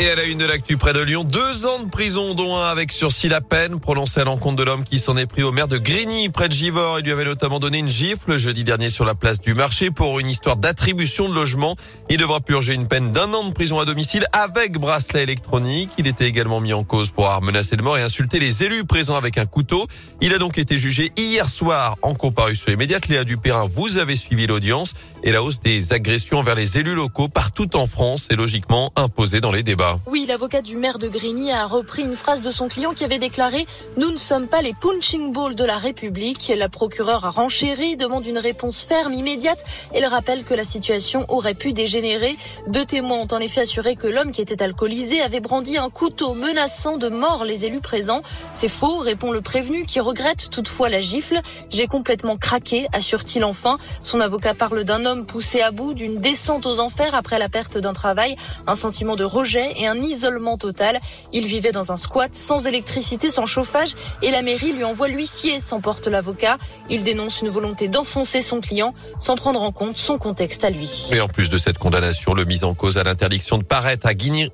Et à la une de l'actu près de Lyon, deux ans de prison, dont un avec sursis la peine, prononcé à l'encontre de l'homme qui s'en est pris au maire de Grigny, près de Givors. Il lui avait notamment donné une gifle jeudi dernier sur la place du marché pour une histoire d'attribution de logement. Il devra purger une peine d'un an de prison à domicile avec bracelet électronique. Il était également mis en cause pour avoir menacé de mort et insulté les élus présents avec un couteau. Il a donc été jugé hier soir en comparution immédiate. Léa Dupérin, vous avez suivi l'audience et la hausse des agressions envers les élus locaux partout en France est logiquement imposée dans les débats. Oui, l'avocat du maire de Grigny a repris une phrase de son client qui avait déclaré « Nous ne sommes pas les punching balls de la République ». La procureure a renchéri, demande une réponse ferme, immédiate. Elle rappelle que la situation aurait pu dégénérer. Deux témoins ont en effet assuré que l'homme qui était alcoolisé avait brandi un couteau menaçant de mort les élus présents. C'est faux, répond le prévenu qui regrette toutefois la gifle. J'ai complètement craqué, assure-t-il enfin. Son avocat parle d'un homme poussé à bout, d'une descente aux enfers après la perte d'un travail, un sentiment de rejet et un isolement total. Il vivait dans un squat sans électricité, sans chauffage et la mairie lui envoie l'huissier, s'emporte l'avocat. Il dénonce une volonté d'enfoncer son client sans prendre en compte son contexte à lui. Et en plus de cette condamnation, le mise en cause à l'interdiction de paraître à Grigny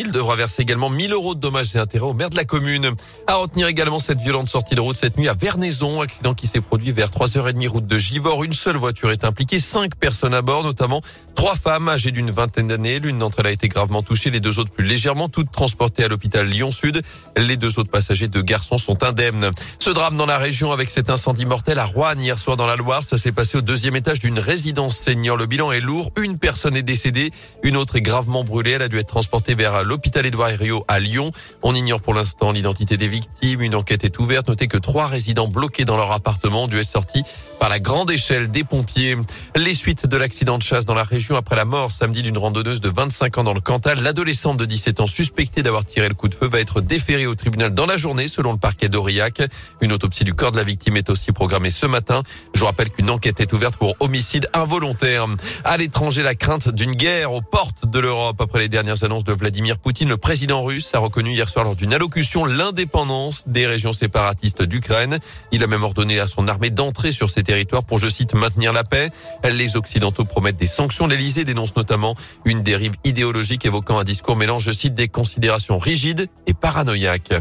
il devra verser également 1000 euros de dommages et intérêts au maire de la commune. À retenir également cette violente sortie de route cette nuit à Vernaison, accident qui s'est produit vers 3h30 route de Givors. Une seule voiture est impliquée, cinq personnes à bord, notamment trois femmes âgées d'une vingtaine d'années. L'une d'entre elles a été gravement touchée, les deux autres plus légèrement, toutes transportées à l'hôpital Lyon-Sud. Les deux autres passagers de garçons sont indemnes. Ce drame dans la région avec cet incendie mortel à Rouen hier soir dans la Loire, ça s'est passé au deuxième étage d'une résidence senior. Le bilan est lourd. Une personne est décédée, une autre est gravement brûlée. Elle a dû être transportée vers l'hôpital Édouard Herriot à Lyon. On ignore pour l'instant l'identité des victimes. Une enquête est ouverte. Notez que trois résidents bloqués dans leur appartement ont dû être sortis par la grande échelle des pompiers. Les suites de l'accident de chasse dans la région après la mort samedi d'une randonneuse de 25 ans dans le Cantal. L'adolescente de 17 ans suspectée d'avoir tiré le coup de feu va être déférée au tribunal dans la journée selon le parquet d'Aurillac. Une autopsie du corps de la victime est aussi programmée ce matin. Je rappelle qu'une enquête est ouverte pour homicide involontaire. À l'étranger, la crainte d'une guerre aux portes de l'Europe après les dernières annonces de Vladimir Poutine. Le président russe a reconnu hier soir lors d'une allocution l'indépendance des régions séparatistes d'Ukraine. Il a même ordonné à son armée d'entrer sur ces territoires pour, je cite, maintenir la paix. Les Occidentaux promettent des sanctions. L'Elysée dénonce notamment une dérive idéologique évoquant un discours je cite, des considérations rigides et paranoïaques.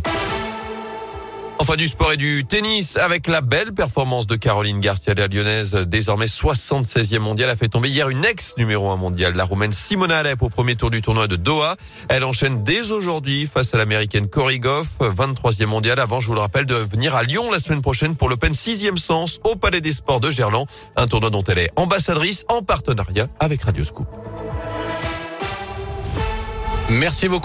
Enfin du sport et du tennis avec la belle performance de Caroline Garcia, la lyonnaise, désormais 76e mondiale, a fait tomber hier une ex numéro 1 mondiale, la roumaine Simona Alep au premier tour du tournoi de Doha. Elle enchaîne dès aujourd'hui face à l'américaine Cory Goff, 23e mondiale, avant, je vous le rappelle, de venir à Lyon la semaine prochaine pour l'Open 6e sens au Palais des Sports de Gerland, un tournoi dont elle est ambassadrice en partenariat avec Radio Scoop. Merci beaucoup.